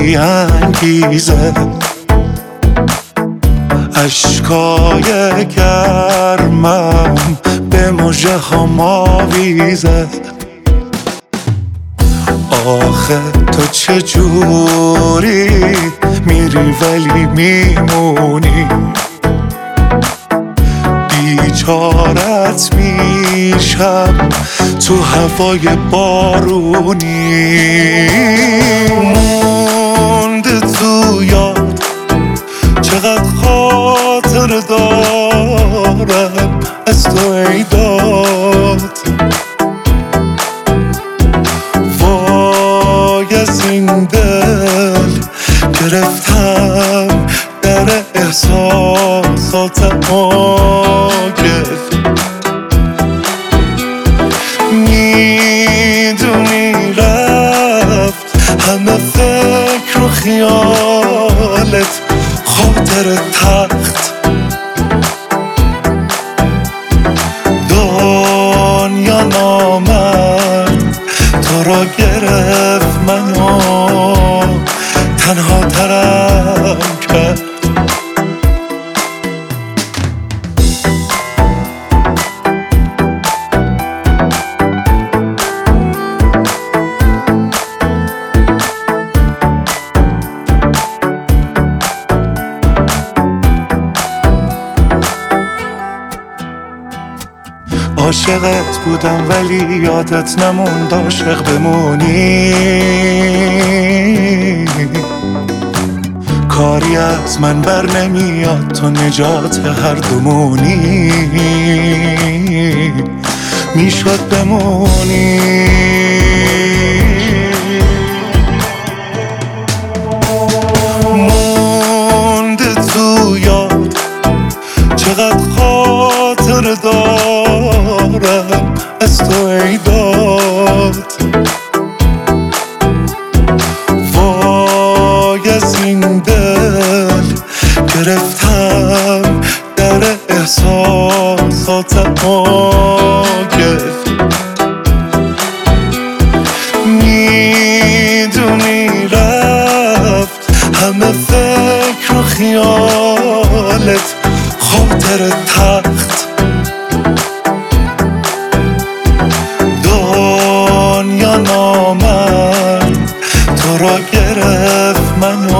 بی انگیزه اشکای گرمم به مجه هم آویزه آخه تو چجوری میری ولی میمونی؟ بیچارت میشم تو هوای بارونی. داد. وای از این دل گرفتم در احساسات آگل می‌دونی رفت همه فکر و خیالت خاطر تخت دنیا نامد تو را گرفت منو تنها عاشقت بودم ولی یادت نموند عاشق بمونی. کاری از من بر نمیاد تو نجات هر دومونی. می‌شد بمونی. آگل می‌دونی رفت. همه فکر و خیالت خاطر تخت. دنیا نامد تو را گرفت منو.